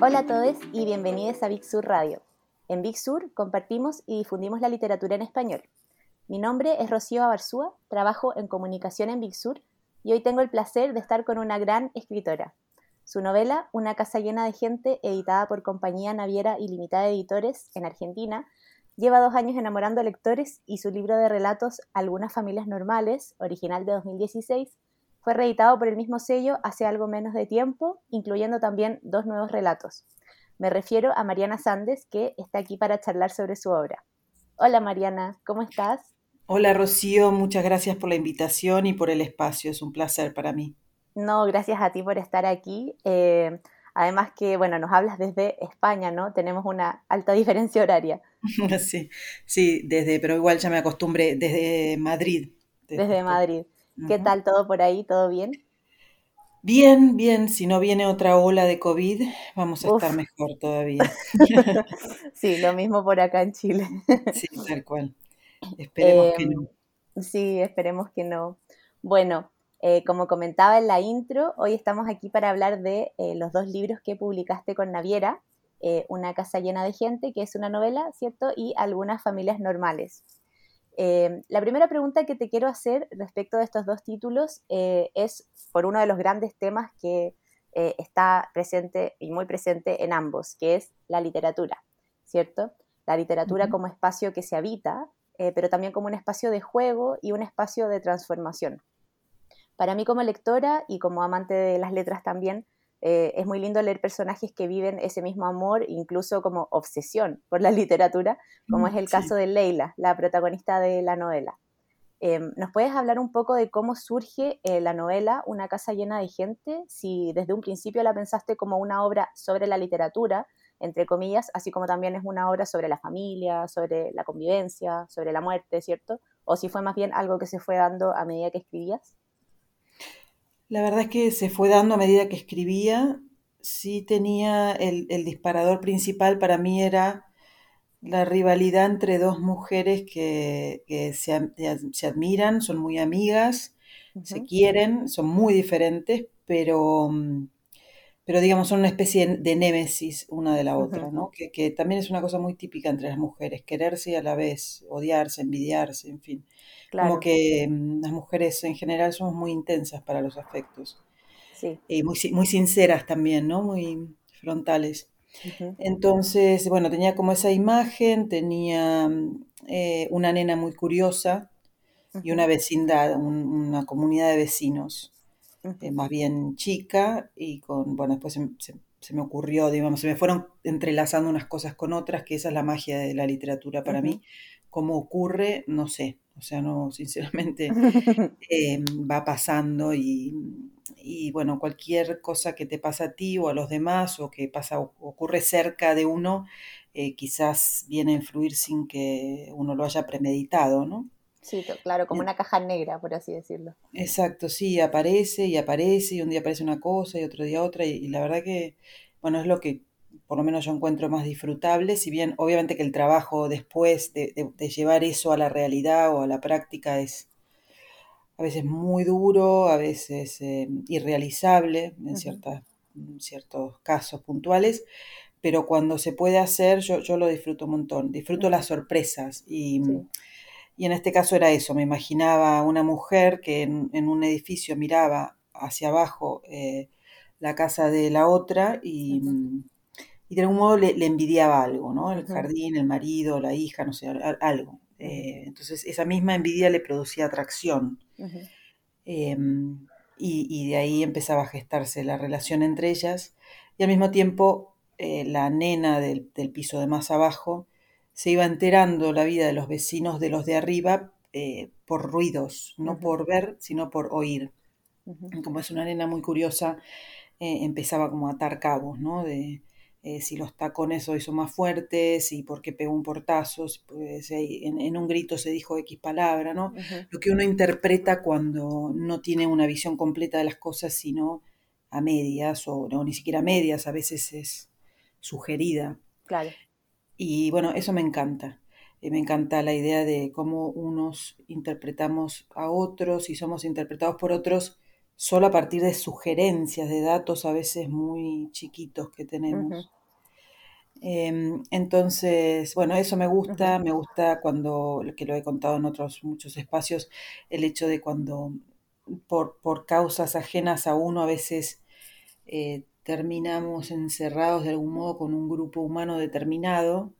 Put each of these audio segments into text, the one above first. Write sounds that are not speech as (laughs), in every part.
Hola a todos y bienvenidos a Big Sur Radio. En Big Sur compartimos y difundimos la literatura en español. Mi nombre es Rocío Abarzúa, trabajo en comunicación en Big Sur y hoy tengo el placer de estar con una gran escritora. Su novela, Una casa llena de gente, editada por Compañía Naviera y Limitada de Editores en Argentina, lleva dos años enamorando a lectores y su libro de relatos Algunas familias normales, original de 2016, fue reeditado por el mismo sello hace algo menos de tiempo, incluyendo también dos nuevos relatos. Me refiero a Mariana Sandes, que está aquí para charlar sobre su obra. Hola Mariana, ¿cómo estás? Hola Rocío, muchas gracias por la invitación y por el espacio, es un placer para mí. No, gracias a ti por estar aquí. Eh, además que, bueno, nos hablas desde España, ¿no? Tenemos una alta (laughs) diferencia horaria. (laughs) Sí, sí, desde, pero igual ya me acostumbré, desde Madrid. Desde, Madrid. ¿Qué tal todo por ahí? ¿Todo bien? Bien, bien. Si no viene otra ola de COVID, vamos a estar mejor todavía. (laughs) sí, lo mismo por acá en Chile. sí, tal cual. Esperemos que no. Em, sí, esperemos que no. Bueno, eh, como comentaba en la intro, hoy estamos aquí para hablar de eh, los dos libros que publicaste con Naviera, eh, Una casa llena de gente, que es una novela, ¿cierto? Y Algunas familias normales. Eh, la primera pregunta que te quiero hacer respecto de estos dos títulos eh, es por uno de los grandes temas que eh, está presente y muy presente en ambos, que es la literatura, ¿cierto? La literatura como espacio que se habita, pero también como un espacio de juego y un espacio de transformación. Para mí como lectora y como amante de las letras también, eh, es muy lindo leer personajes que viven ese mismo amor, incluso como obsesión por la (laughs) literatura, como mm, es el caso de Leila, la protagonista de la novela. Em, ¿Nos puedes hablar un poco de cómo surge eh, la novela Una casa llena de gente? Si desde un principio la pensaste como una obra sobre la literatura, entre comillas, así como también es una obra sobre la familia, sobre la convivencia, sobre la muerte, ¿cierto? O si fue más bien algo que se fue dando a medida que escribías. La verdad es que se fue dando a medida que escribía. Sí tenía el, disparador principal para mí era la rivalidad entre dos mujeres que, se, admiran, son muy amigas, se quieren, son muy diferentes, pero, pero digamos son una especie de némesis una de la otra, ¿no? Que, que, también es una cosa muy típica entre las mujeres, quererse y a la vez odiarse, envidiarse, en fin. Como que mm, las mujeres en general somos muy intensas para los afectos. Sí. Y muy, muy sinceras también, ¿no? Muy frontales. Entonces, bueno, tenía como esa imagen, tenía mm, eh, una nena muy curiosa y una vecindad, una comunidad de vecinos, eh, más bien chica, y con, bueno, después se, me ocurrió, digamos, se me fueron entrelazando unas cosas con otras, que esa es la magia de la literatura para mí. ¿Cómo ocurre? No sé, o sea, no, sinceramente, (laughs) em, va pasando y, bueno, cualquier cosa que te pasa a ti o a los demás o que pasa, ocurre cerca de uno, eh, quizás viene a influir sin que uno lo haya premeditado, ¿no? Sí, claro, como una caja negra, por así decirlo. Exacto, sí, aparece y aparece y un día aparece una cosa y otro día otra y la verdad que, bueno, es lo que por lo menos yo encuentro más disfrutable, si bien obviamente que el trabajo después de, llevar eso a la realidad o a la práctica es a veces muy duro, a veces eh, irrealizable en, ciertos casos puntuales, pero cuando se puede hacer yo, yo lo disfruto un montón, disfruto las sorpresas y, y, en este caso era eso, me imaginaba una mujer que en, un edificio miraba hacia abajo eh, la casa de la otra y y de algún modo le, envidiaba algo, ¿no? El jardín, el marido, la hija, no sé, algo. Eh, entonces esa misma envidia le producía atracción. Em, y, de ahí empezaba a gestarse la relación entre ellas. Y al mismo tiempo eh, la nena del, piso de más abajo se iba enterando la vida de los vecinos de los de arriba eh, por ruidos, no por ver, sino por oír. Como es una nena muy curiosa, empezaba como a atar cabos, ¿no? De, eh, si los tacones hoy son más fuertes y por qué pegó un portazo, pues en, un grito se dijo X palabra, ¿no? Lo que uno interpreta cuando no tiene una visión completa de las cosas, sino a medias o no, ni siquiera a medias, a veces es sugerida. Claro. Y bueno, eso me encanta. Eh, me encanta la idea de cómo unos interpretamos a otros y somos interpretados por otros solo a partir de sugerencias, de datos a veces muy chiquitos que tenemos. Em, entonces, bueno, eso me gusta, me gusta cuando, que lo he contado en otros muchos espacios, el hecho de cuando por, por causas ajenas a uno a veces eh, terminamos encerrados de algún modo con un grupo humano determinado.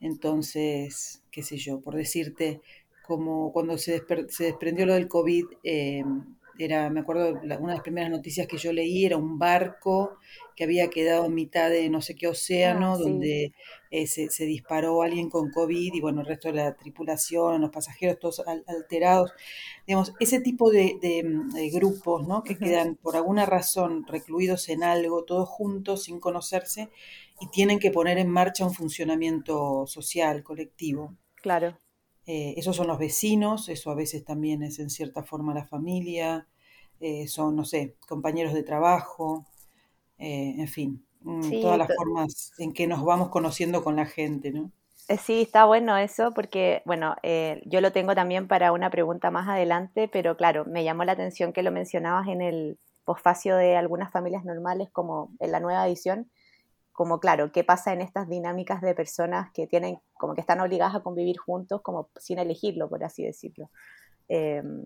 Entonces, qué sé yo, por decirte, como cuando se, se desprendió lo del COVID, em, era, me acuerdo, una de las primeras noticias que yo leí era un barco que había quedado en mitad de no sé qué océano, ah, donde eh, se, disparó alguien con COVID y bueno, el resto de la tripulación, los pasajeros todos alterados. Digamos, ese tipo de, grupos, ¿no? Que quedan por alguna razón recluidos en algo, todos juntos, sin conocerse, y tienen que poner en marcha un funcionamiento social, colectivo. Claro. Eh, esos son los vecinos, eso a veces también es en cierta forma la familia, eh, son, no sé, compañeros de trabajo, eh, en fin, mm, todas las formas en que nos vamos conociendo con la gente, ¿no? Sí, está bueno eso porque, bueno, yo lo tengo también para una pregunta más adelante, pero claro, me llamó la atención que lo mencionabas en el posfacio de algunas familias normales como en la nueva edición, como claro, qué pasa en estas dinámicas de personas que tienen, como que están obligadas a convivir juntos, como sin elegirlo, por así decirlo. Em,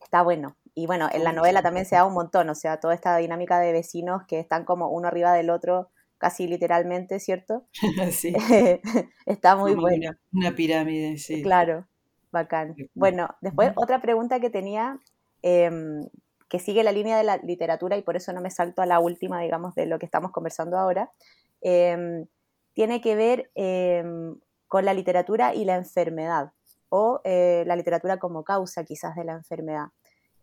está bueno. Y bueno, en la novela también se da un montón, o sea, toda esta dinámica de vecinos que están como uno arriba del otro, casi literalmente, ¿cierto? (laughs) sí. (laughs) está muy bueno. Una, pirámide, sí. Claro, bacán. Bueno, después otra pregunta que tenía, em, que sigue la línea de la literatura y por eso no me salto a la última, digamos, de lo que estamos conversando ahora, em, tiene que ver em, con la literatura y la enfermedad, o eh, la literatura como causa quizás de la enfermedad.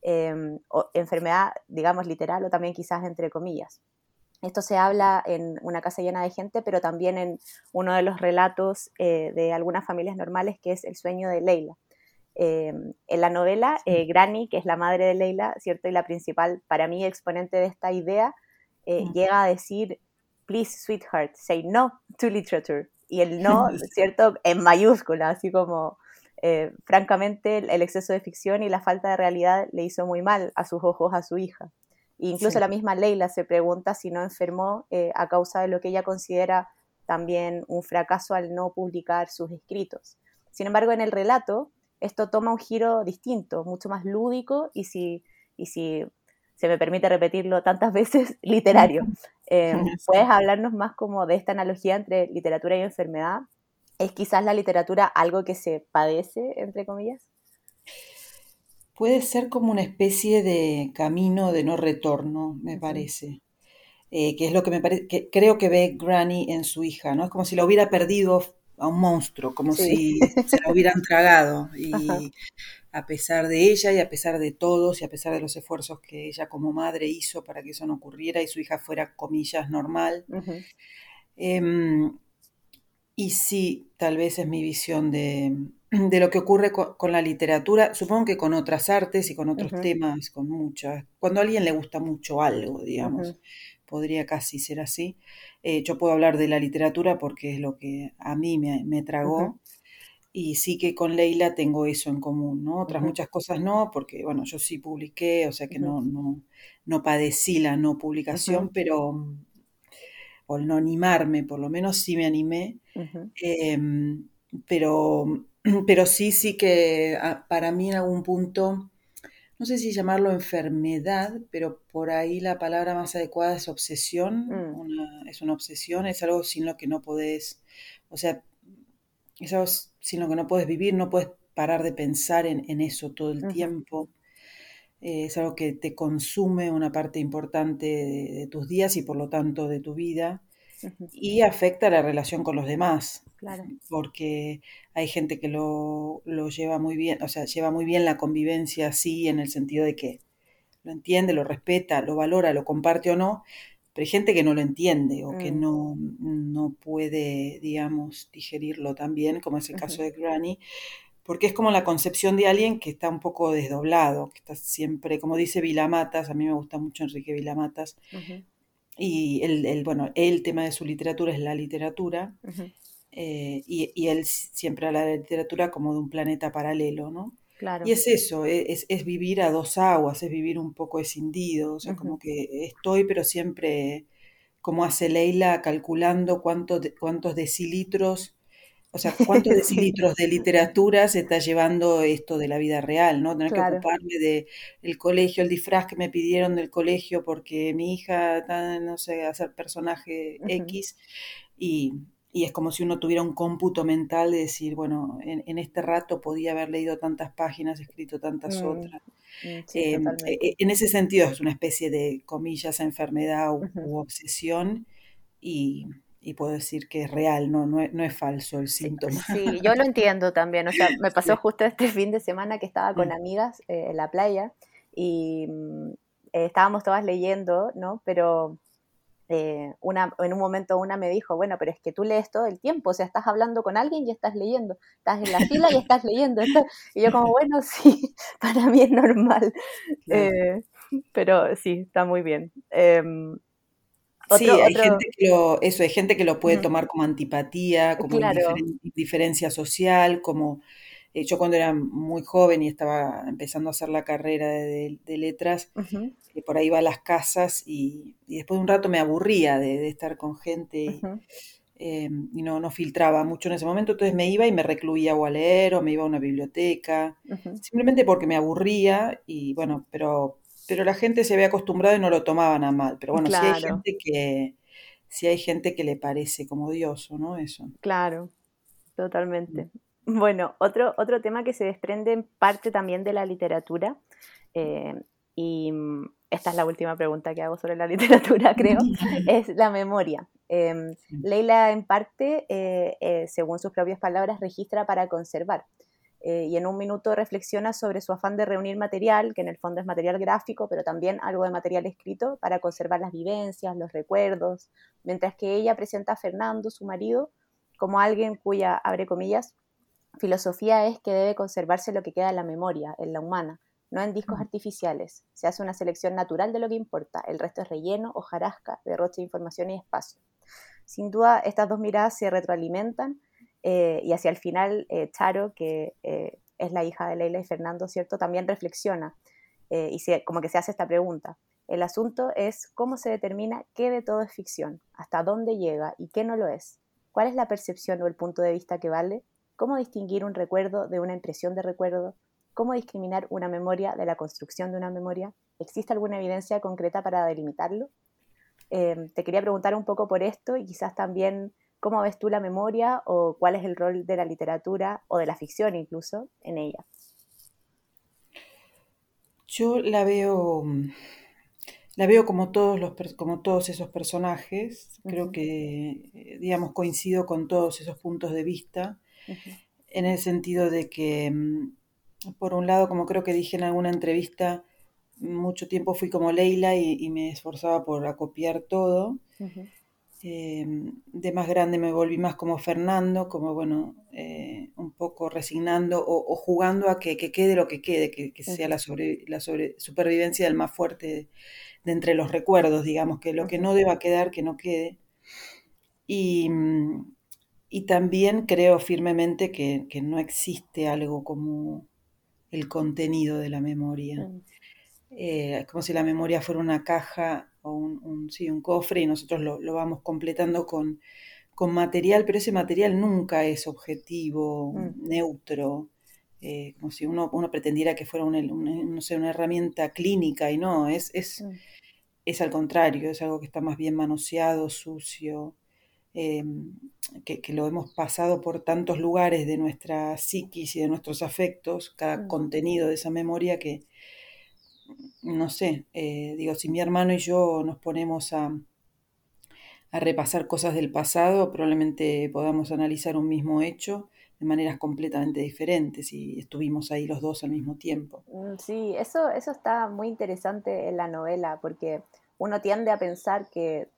Em, o enfermedad, digamos, literal o también quizás entre comillas. Esto se habla en Una casa llena de gente, pero también en uno de los relatos eh, de algunas familias normales, que es El sueño de Leila. Eh, en la novela, eh, Granny, que es la madre de Leila, ¿cierto? Y la principal, para mí, exponente de esta idea, eh, llega a decir, please, sweetheart, say no to literature. Y el no, (laughs) ¿cierto? En mayúscula, así como, francamente, el exceso de ficción y la falta de realidad le hizo muy mal a sus ojos a su hija. E incluso la misma Leila se pregunta si no enfermó a causa de lo que ella considera también un fracaso al no publicar sus escritos. Sin embargo, en el relato, esto toma un giro distinto, mucho más lúdico y si, y si se me permite repetirlo tantas (laughs) veces, literario. (laughs) Eh, ¿Puedes hablarnos más como de esta analogía entre literatura y enfermedad? ¿Es quizás la literatura algo que se padece, entre comillas? Puede ser como una especie de camino de no retorno, me parece. Eh, que es lo que me parece, que creo que ve Granny en su hija, ¿no? Es como si la hubiera perdido a un monstruo, como si se lo hubieran tragado. Y a pesar de ella y a pesar de todos y a pesar de los esfuerzos que ella como madre hizo para que eso no ocurriera y su hija fuera, comillas, normal. Em, y sí, tal vez es mi visión de, lo que ocurre con, la literatura, supongo que con otras artes y con otros temas, con muchas. Cuando a alguien le gusta mucho algo, digamos, podría casi ser así. Eh, yo puedo hablar de la literatura porque es lo que a mí me, tragó. Y sí que con Leila tengo eso en común, ¿no? Otras muchas cosas no, porque bueno, yo sí publiqué, o sea que no, no, no padecí la no publicación, pero o el no animarme, por lo menos sí me animé. Em, pero, (clears throat) pero sí, sí que ah, para mí en algún punto no sé si llamarlo enfermedad, pero por ahí la palabra más adecuada es obsesión, mm. es una obsesión, es algo sin lo que no podés, o sea, es algo sin lo que no puedes vivir, no puedes parar de pensar en, eso todo el tiempo. Eh, es algo que te consume una parte importante de, tus días y por lo tanto de tu vida y afecta la relación con los demás. Claro. Porque hay gente que lo, lleva muy bien, o sea, lleva muy bien la convivencia así, en el sentido de que lo entiende, lo respeta, lo valora, lo comparte o no, pero hay gente que no lo entiende o que mm. no, no puede, digamos, digerirlo también, como es el caso de Granny, porque es como la concepción de alguien que está un poco desdoblado, que está siempre, como dice Vilamatas, a mí me gusta mucho Enrique Vilamatas, y el, bueno, el tema de su literatura es la literatura, eh, y, él siempre habla de la literatura como de un planeta paralelo, ¿no? Y es eso, e, es, es, vivir a dos aguas, es vivir un poco escindido, o sea, como que estoy, pero siempre, como hace Leila, calculando cuánto, cuántos decilitros, o sea, cuántos (laughs) decilitros de literatura se está llevando esto de la vida real, ¿no? Tener que ocuparme de el colegio, el disfraz que me pidieron del colegio porque mi hija no sé, hacer personaje X y y es como si uno tuviera un cómputo mental de decir, bueno, en, este rato podía haber leído tantas páginas, escrito tantas mm, otras. Mm, em, e, e, en ese sentido es una especie de, comillas, enfermedad u, obsesión y, puedo decir que es real, no, no, es, falso el síntoma. Sí, yo lo entiendo también, o sea, (laughs) me pasó justo este fin de semana que estaba con amigas eh, en la playa y mm, eh, estábamos todas leyendo, ¿no? Pero eh, una, en un momento una me dijo, bueno, pero es que tú lees todo el tiempo, o sea, estás hablando con alguien y estás leyendo, estás en la (laughs) fila y estás leyendo. Y yo como, bueno, (laughs) sí, para mí es normal. Eh, pero sí, está muy bien. Sí, hay gente que lo, eso, hay gente que lo puede tomar como antipatía, como diferencia social, como eh, yo cuando era muy joven y estaba empezando a hacer la carrera de, letras, eh, por ahí iba a las casas y, después de un rato me aburría de, estar con gente eh, y no, no filtraba mucho en ese momento, entonces me iba y me recluía o a leer o me iba a una biblioteca, simplemente porque me aburría y bueno, pero, pero la gente se había acostumbrado y no lo tomaban a mal, pero bueno, sí hay gente que... Sí hay gente que le parece como odioso, ¿no? Eso. Claro, totalmente. Bueno, otro, otro tema que se desprende en parte también de la literatura, eh, y mm, esta es la última pregunta que hago sobre la (laughs) literatura, creo, (laughs) es la memoria. Em, Leila, en parte, eh, eh, según sus propias palabras, registra para conservar. Y en un minuto reflexiona sobre su afán de reunir material, que en el fondo es material gráfico, pero también algo de material escrito, para conservar las vivencias, los recuerdos, mientras que ella presenta a Fernando, su marido, como alguien cuya, abre comillas, filosofía es que debe conservarse lo que queda en la memoria, en la humana, no en discos artificiales. Se hace una selección natural de lo que importa, el resto es relleno, hojarasca, derroche de información y espacio. Sin duda, estas dos miradas se retroalimentan eh, y hacia el final, eh, Charo, que eh, es la hija de Leila y Fernando, ¿cierto? También reflexiona y como que se hace esta pregunta. El asunto es cómo se determina qué de todo es ficción, hasta dónde llega y qué no lo es. ¿Cuál es la percepción o el punto de vista que vale? cómo distinguir un recuerdo de una impresión de recuerdo, cómo discriminar una memoria de la construcción de una memoria. ¿Existe alguna evidencia concreta para delimitarlo? Te quería preguntar un poco por esto y quizás también cómo ves tú la memoria o cuál es el rol de la literatura o de la ficción incluso en ella. Yo la veo, la veo como todos, los, como todos esos personajes. Creo que, eh, digamos, coincido con todos esos puntos de vista en el sentido de que, mm, por un lado, como creo que dije en alguna entrevista, mucho tiempo fui como Leila y, me esforzaba por acopiar todo. Em, de más grande me volví más como Fernando, como bueno, eh, un poco resignando o, jugando a que, quede lo que quede, que, sea la, sobre, la supervivencia del más fuerte de, entre los recuerdos, digamos, que lo que no deba quedar, que no quede. Y, y también creo firmemente que, no existe algo como el contenido de la memoria. Eh, es como si la memoria fuera una caja o un, sí, un cofre y nosotros lo, vamos completando con, con, material, pero ese material nunca es objetivo, mm. neutro. Eh, como si uno, uno, pretendiera que fuera una, no sé, una herramienta clínica y no, es, es, mm. es al contrario, es algo que está más bien manoseado, sucio, Em, que, lo hemos pasado por tantos lugares de nuestra psiquis y de nuestros afectos, cada mm. contenido de esa memoria que, no sé, eh, digo, si mi hermano y yo nos ponemos a, a repasar cosas del pasado, probablemente podamos analizar un mismo hecho de maneras completamente diferentes y estuvimos ahí los dos al mismo tiempo. Mm, sí, eso, eso está muy interesante en la novela porque uno tiende a pensar que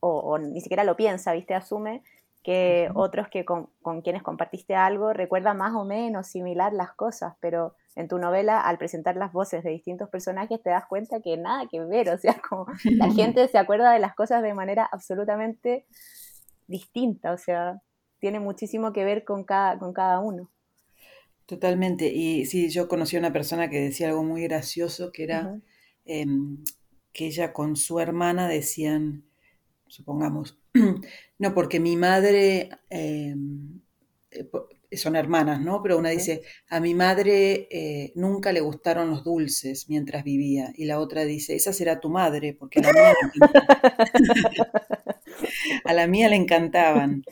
o, ni siquiera lo piensa, ¿viste? Asume que otros que con, quienes compartiste algo recuerdan más o menos similar las cosas, pero en tu novela, al presentar las voces de distintos personajes, te das cuenta que nada que ver, o sea, (laughs) como la (laughs) gente se acuerda de las cosas de manera absolutamente distinta, o sea, tiene muchísimo que ver con cada, con cada uno. Totalmente. Y sí, yo conocí a una persona que decía algo muy gracioso, que era em, que ella con su hermana decían, supongamos, (clears throat) no, porque mi madre, em, eh, son hermanas, ¿no? Pero una dice, a mi madre eh, nunca le gustaron los dulces mientras vivía. Y la otra dice, esa será tu madre, porque a la mía, (laughs) a la mía le encantaban.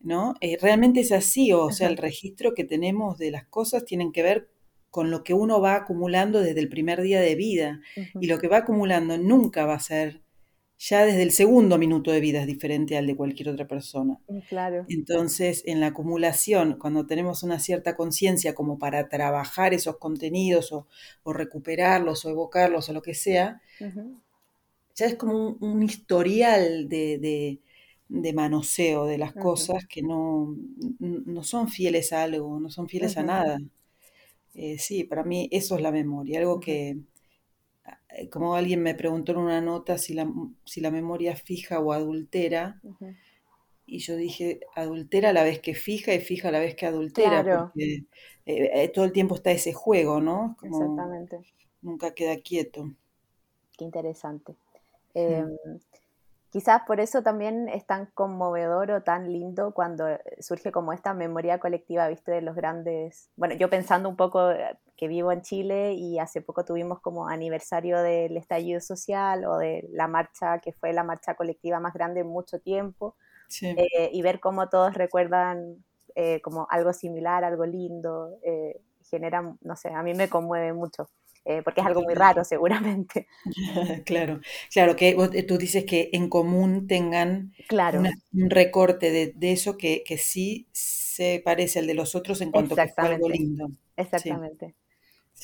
¿no? Eh, realmente es así, o sea, el registro que tenemos de las cosas tienen que ver con lo que uno va acumulando desde el primer día de vida. Y lo que va acumulando nunca va a ser, ya desde el segundo minuto de vida es diferente al de cualquier otra persona. Mm, claro. Entonces, en la acumulación, cuando tenemos una cierta conciencia como para trabajar esos contenidos o, recuperarlos o evocarlos o lo que sea, ya es como un, historial de de manoseo de las cosas que no, no, son fieles a algo, no son fieles a nada. Eh, sí, para mí eso es la memoria, algo que, como alguien me preguntó en una nota si la, si la memoria fija o adultera, y yo dije, adultera a la vez que fija y fija a la vez que adultera, porque eh, todo el tiempo está ese juego, ¿no? Exactamente. Nunca queda quieto. Qué interesante. Em, Quizás por eso también es tan conmovedor o tan lindo cuando eh, surge como esta memoria colectiva, viste, de los grandes... Bueno, yo pensando un poco eh, que vivo en Chile y hace poco tuvimos como aniversario del estallido social o de la marcha que fue la marcha colectiva más grande en mucho tiempo, eh, y ver cómo todos recuerdan como algo similar, algo lindo, genera, no sé, a mí me conmueve mucho. Eh, porque es algo muy raro seguramente. (laughs) claro, claro, que eh, tú dices que en común tengan un recorte de, eso que, sí se parece al de los otros en cuanto a algo lindo. Exactamente.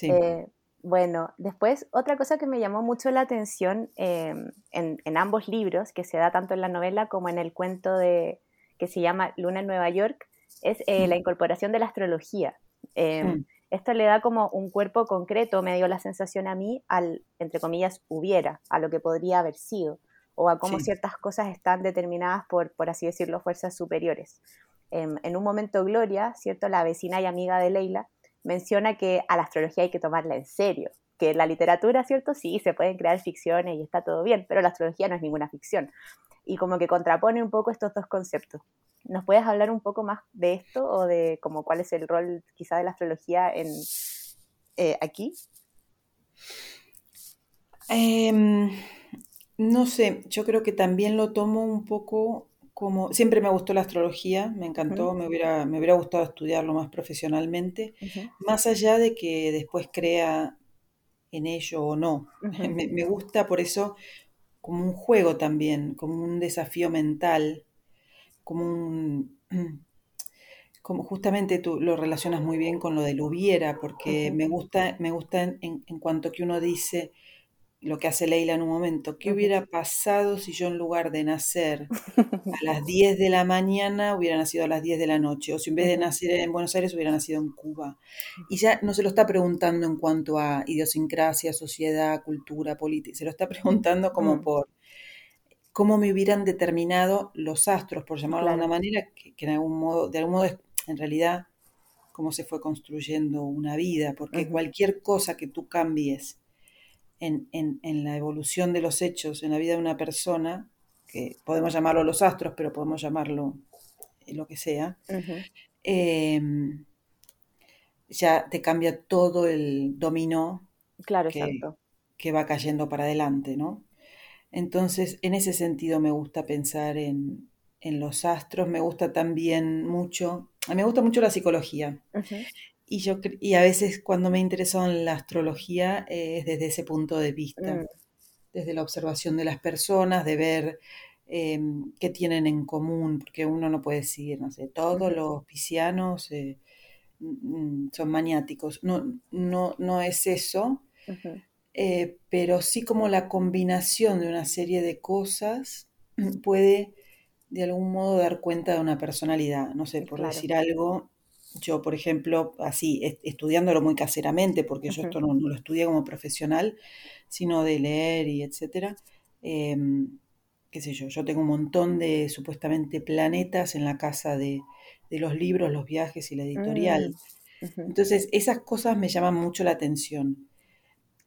Eh, bueno, después otra cosa que me llamó mucho la atención em, en, ambos libros, que se da tanto en la novela como en el cuento de que se llama Luna en Nueva York, es la incorporación de la astrología. Em, esto le da como un cuerpo concreto, me dio la sensación a mí, al, entre comillas, hubiera, a lo que podría haber sido, o a cómo ciertas cosas están determinadas por, por así decirlo, fuerzas superiores. En, un momento, Gloria, ¿cierto? La vecina y amiga de Leila, menciona que a la astrología hay que tomarla en serio, que la literatura, ¿cierto? Sí, se pueden crear ficciones y está todo bien, pero la astrología no es ninguna ficción. Y como que contrapone un poco estos dos conceptos. ¿Nos puedes hablar un poco más de esto o de como cuál es el rol quizá de la astrología en, eh, aquí? Em, no sé, yo creo que también lo tomo un poco como, siempre me gustó la astrología, me encantó, me, hubiera, me hubiera gustado estudiarlo más profesionalmente, más allá de que después crea en ello o no. me, me, gusta por eso como un juego también, como un desafío mental como un... (clears throat) Como justamente tú lo relacionas muy bien con lo del hubiera, porque me gusta, me gusta en, en, cuanto que uno dice lo que hace Leila en un momento, ¿qué hubiera pasado si yo en lugar de nacer a (laughs) las 10 de la mañana hubiera nacido a las 10 de la noche? O si en vez de nacer en Buenos Aires hubiera nacido en Cuba. Y ya no se lo está preguntando en cuanto a idiosincrasia, sociedad, cultura, política, se lo está preguntando como por cómo me hubieran determinado los astros, por llamarlo de alguna manera, que, en algún modo, de algún modo es en realidad cómo se fue construyendo una vida, porque cualquier cosa que tú cambies en, la evolución de los hechos en la vida de una persona, que podemos llamarlo los astros, pero podemos llamarlo eh, lo que sea, em, ya te cambia todo el dominó claro, que, que va cayendo para adelante, ¿no? Entonces, en ese sentido me gusta pensar en, los astros, me gusta también mucho, me gusta mucho la psicología. Y, yo, y a veces cuando me interesado en la astrología eh, es desde ese punto de vista, mm. desde la observación de las personas, de ver em, qué tienen en común, porque uno no puede decir, no sé, todos los piscianos eh, son maniáticos. No, no, no es eso, eh, pero sí como la combinación de una serie de cosas (clears throat) puede de algún modo dar cuenta de una personalidad. No sé, por decir algo, yo, por ejemplo, así, estudiándolo muy caseramente, porque yo esto no, lo estudié como profesional, sino de leer y etcétera. Em, qué sé yo, yo tengo un montón de supuestamente planetas en la casa de, los libros, los viajes y la editorial. Mm. Entonces, esas cosas me llaman mucho la atención.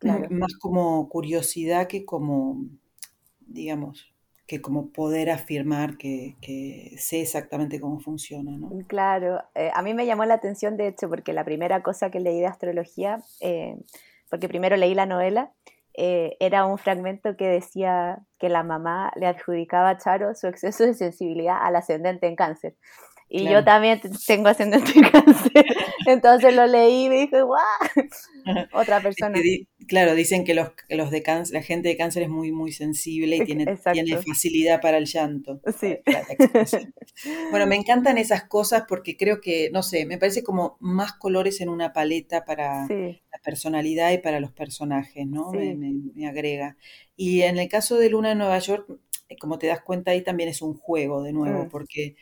Más como curiosidad que como, digamos, que como poder afirmar que, sé exactamente cómo funciona, ¿no? Claro, eh, a mí me llamó la atención, de hecho, porque la primera cosa que leí de astrología, eh, porque primero leí la novela, eh, era un fragmento que decía que la mamá le adjudicaba a Charo su exceso de sensibilidad al ascendente en cáncer. Y yo también tengo ascendente en cáncer. Entonces lo leí y me dije, ¡guau! (laughs) Otra persona. claro, dicen que los, los de cáncer, la gente de cáncer es muy, muy sensible y tiene, tiene facilidad para el llanto. Sí. bueno, me encantan esas cosas porque creo que, no sé, me parece como más colores en una paleta para la personalidad y para los personajes, ¿no? Me, me, agrega. Y en el caso de Luna en Nueva York, como te das cuenta ahí también es un juego de nuevo, mm. porque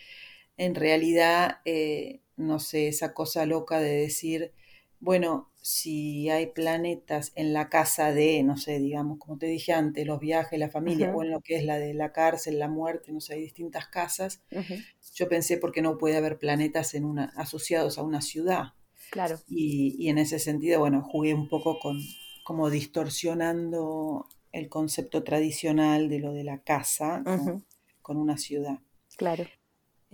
en realidad, eh, no sé, esa cosa loca de decir, bueno, si hay planetas en la casa de, no sé, digamos, como te dije antes, los viajes, la familia, o en lo que es la de la cárcel, la muerte, no sé, hay distintas casas, yo pensé por qué no puede haber planetas en una, asociados a una ciudad. Claro. Y, en ese sentido, bueno, jugué un poco con, como distorsionando el concepto tradicional de lo de la casa con una ciudad. Claro.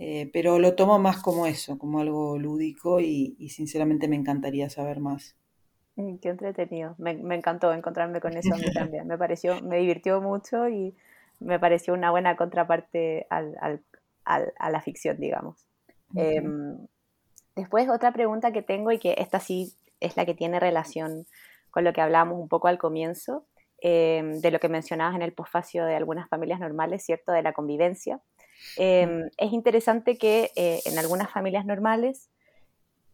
Eh, pero lo tomo más como eso, como algo lúdico y, sinceramente me encantaría saber más. Mm, qué entretenido, me, encantó encontrarme con eso a mí (laughs) también, me pareció, me divirtió mucho y me pareció una buena contraparte al, a la ficción, digamos. Em, después otra pregunta que tengo y que esta sí es la que tiene relación con lo que hablábamos un poco al comienzo, em, de lo que mencionabas en el posfacio de algunas familias normales, ¿cierto? De la convivencia. Em, es interesante que eh, en algunas familias normales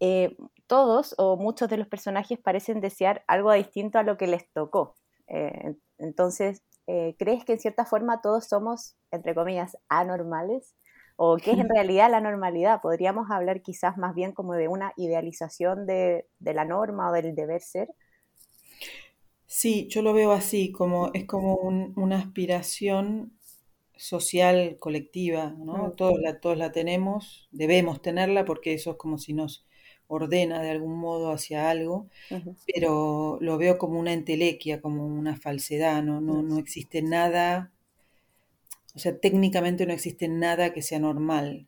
eh, todos o muchos de los personajes parecen desear algo distinto a lo que les tocó. Eh, entonces, ¿crees que en cierta forma todos somos, entre comillas, anormales? ¿O qué es en (laughs) realidad la normalidad? Podríamos hablar quizás más bien como de una idealización de, la norma o del deber ser. Sí, yo lo veo así, como es como una aspiración social colectiva, ¿no? Todos la, todos la tenemos, debemos tenerla porque eso es como si nos ordena de algún modo hacia algo, pero lo veo como una entelequia, como una falsedad, ¿no? No, no existe nada, o sea, técnicamente no existe nada que sea normal.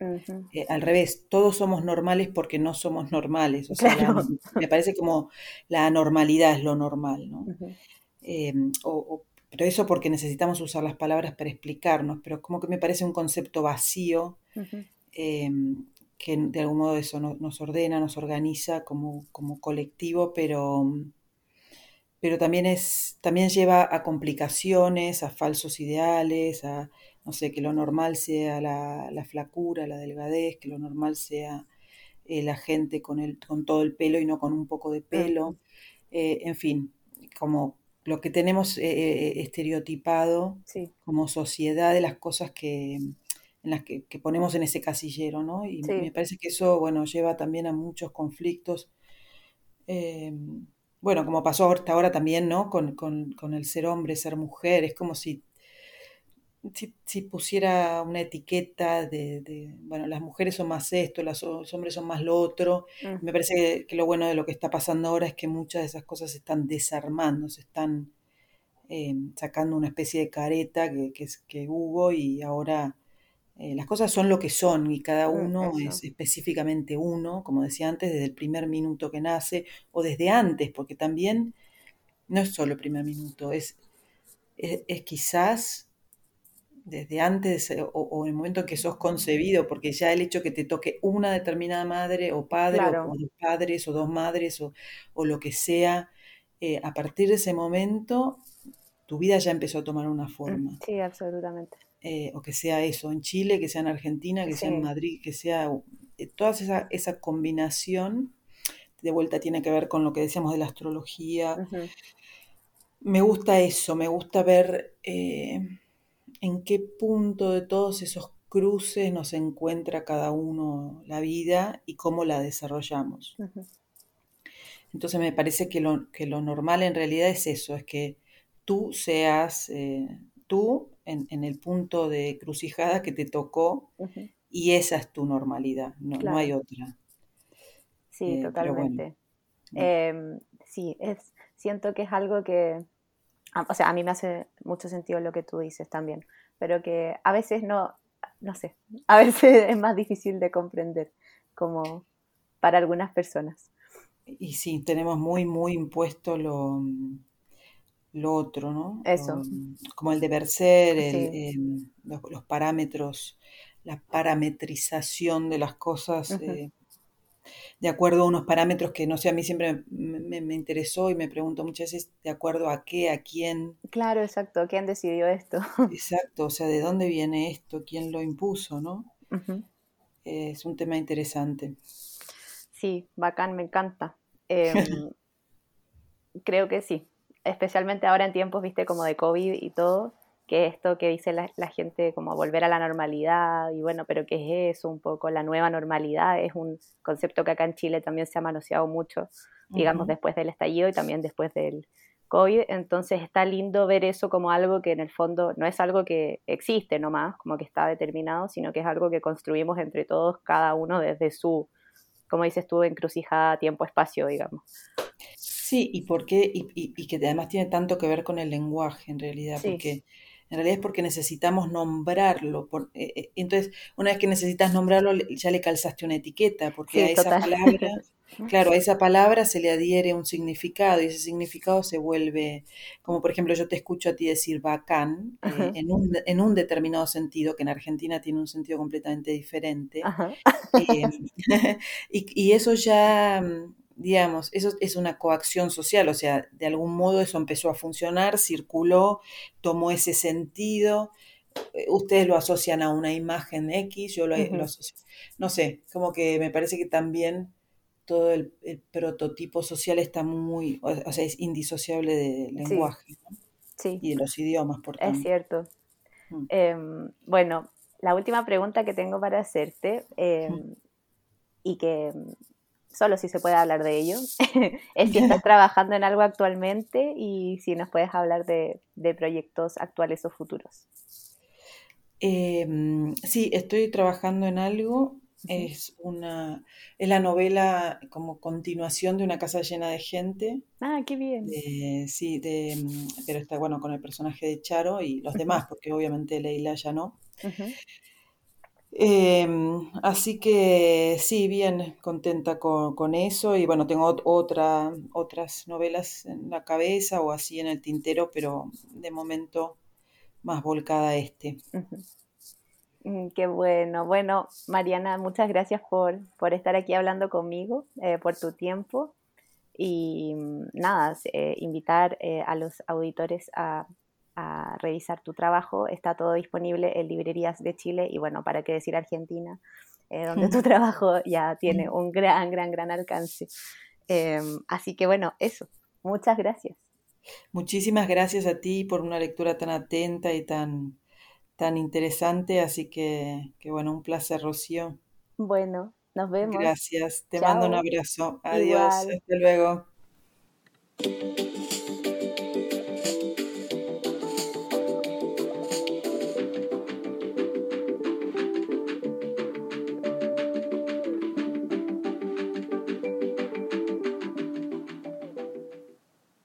Eh, al revés, todos somos normales porque no somos normales. O sea, me parece como la anormalidad es lo normal, ¿no? Eh, o, pero eso porque necesitamos usar las palabras para explicarnos, pero como que me parece un concepto vacío em, que de algún modo eso nos ordena, nos organiza como, como colectivo, pero, pero también, es, también lleva a complicaciones, a falsos ideales, a, no sé, que lo normal sea la, la flacura, la delgadez, que lo normal sea eh, la gente con, el, con todo el pelo y no con un poco de pelo, eh, en fin, como lo que tenemos eh, eh, estereotipado como sociedad de las cosas que en las que, ponemos en ese casillero, ¿no? Y me parece que eso, bueno, lleva también a muchos conflictos. Eh, bueno, como pasó hasta ahora también, ¿no? Con, con, el ser hombre, ser mujer, es como si si, pusiera una etiqueta de, bueno, las mujeres son más esto, los hombres son más lo otro, mm. me parece que, lo bueno de lo que está pasando ahora es que muchas de esas cosas se están desarmando, se están eh, sacando una especie de careta que, que, que hubo y ahora eh, las cosas son lo que son y cada mm, uno es específicamente uno, como decía antes, desde el primer minuto que nace o desde antes, porque también no es solo el primer minuto, es, es quizás desde antes eh, o, en el momento en que sos concebido, porque ya el hecho que te toque una determinada madre o padre, o, dos padres o dos madres o, lo que sea, eh, a partir de ese momento tu vida ya empezó a tomar una forma. Sí, absolutamente. Eh, o que sea eso, en Chile, que sea en Argentina, que sea en Madrid, que sea toda esa, esa combinación, de vuelta tiene que ver con lo que decíamos de la astrología. Me gusta eso, me gusta ver en qué punto de todos esos cruces nos encuentra cada uno la vida y cómo la desarrollamos. Entonces me parece que lo, que lo, normal en realidad es eso, es que tú seas eh, tú en, el punto de crucijada que te tocó y esa es tu normalidad, no, hay otra. Sí, totalmente. Em, sí, es, siento que es algo que, o sea, a mí me hace mucho sentido lo que tú dices también, pero que a veces no, no sé, a veces (laughs) es más difícil de comprender como para algunas personas. Y sí, tenemos muy, muy impuesto lo, lo otro, ¿no? Eso. como el deber ser, em, los, parámetros, la parametrización de las cosas. Eh, de acuerdo a unos parámetros que no sé, a mí siempre me, interesó y me pregunto muchas veces de acuerdo a qué, a quién. Claro, exacto, ¿quién decidió esto? Exacto, o sea, ¿de dónde viene esto? ¿Quién lo impuso? ¿no? es un tema interesante. Sí, bacán, me encanta. (laughs) Em, creo que sí, especialmente ahora en tiempos, viste, como de COVID y todo, que esto que dice la, gente como volver a la normalidad y bueno, pero ¿qué es eso un poco? La nueva normalidad es un concepto que acá en Chile también se ha manoseado mucho, digamos, después del estallido y también después del COVID, entonces está lindo ver eso como algo que en el fondo no es algo que existe nomás, como que está determinado, sino que es algo que construimos entre todos, cada uno desde su, como dices tú, encrucijada, tiempo, espacio, digamos. Sí, y, por qué, y, y, que además tiene tanto que ver con el lenguaje en realidad, porque en realidad es porque necesitamos nombrarlo. Eh, eh, entonces, una vez que necesitas nombrarlo, ya le calzaste una etiqueta, porque a esa palabra, (laughs) claro, a esa palabra se le adhiere un significado y ese significado se vuelve, como por ejemplo yo te escucho a ti decir bacán, eh, en, un, en, un, determinado sentido, que en Argentina tiene un sentido completamente diferente. (laughs) y, y eso ya mm, digamos, eso es una coacción social, o sea, de algún modo eso empezó a funcionar, circuló, tomó ese sentido, eh, ustedes lo asocian a una imagen X, yo lo, asocio, no sé, como que me parece que también todo el, prototipo social está muy, o, sea, es indisociable del lenguaje y de los idiomas, por tanto. Es cierto. Mm. Em, bueno, la última pregunta que tengo para hacerte, em, y que solo si se puede hablar de ello, (laughs) es si estás (laughs) trabajando en algo actualmente y si nos puedes hablar de, proyectos actuales o futuros. Em, sí, estoy trabajando en algo. Es una es la novela como continuación de una casa llena de gente. Ah, qué bien. sí, de, pero está bueno con el personaje de Charo y los demás, porque obviamente Leila ya no. Em, así que sí, bien contenta con, eso y bueno, tengo otra, otras novelas en la cabeza o así en el tintero, pero de momento más volcada a este. Mm, qué bueno. Bueno, Mariana, muchas gracias por, por estar aquí hablando conmigo, eh, por tu tiempo y mm, nada, eh, invitar eh, a los auditores a a revisar tu trabajo. Está todo disponible en librerías de Chile y bueno, para qué decir Argentina, eh, donde tu trabajo ya tiene un gran, gran, gran alcance. Em, así que bueno, eso. Muchas gracias. Muchísimas gracias a ti por una lectura tan atenta y tan, tan interesante. Así que, que bueno, un placer, Rocío. Bueno, nos vemos. Gracias. Te mando un abrazo. Adiós. Hasta luego.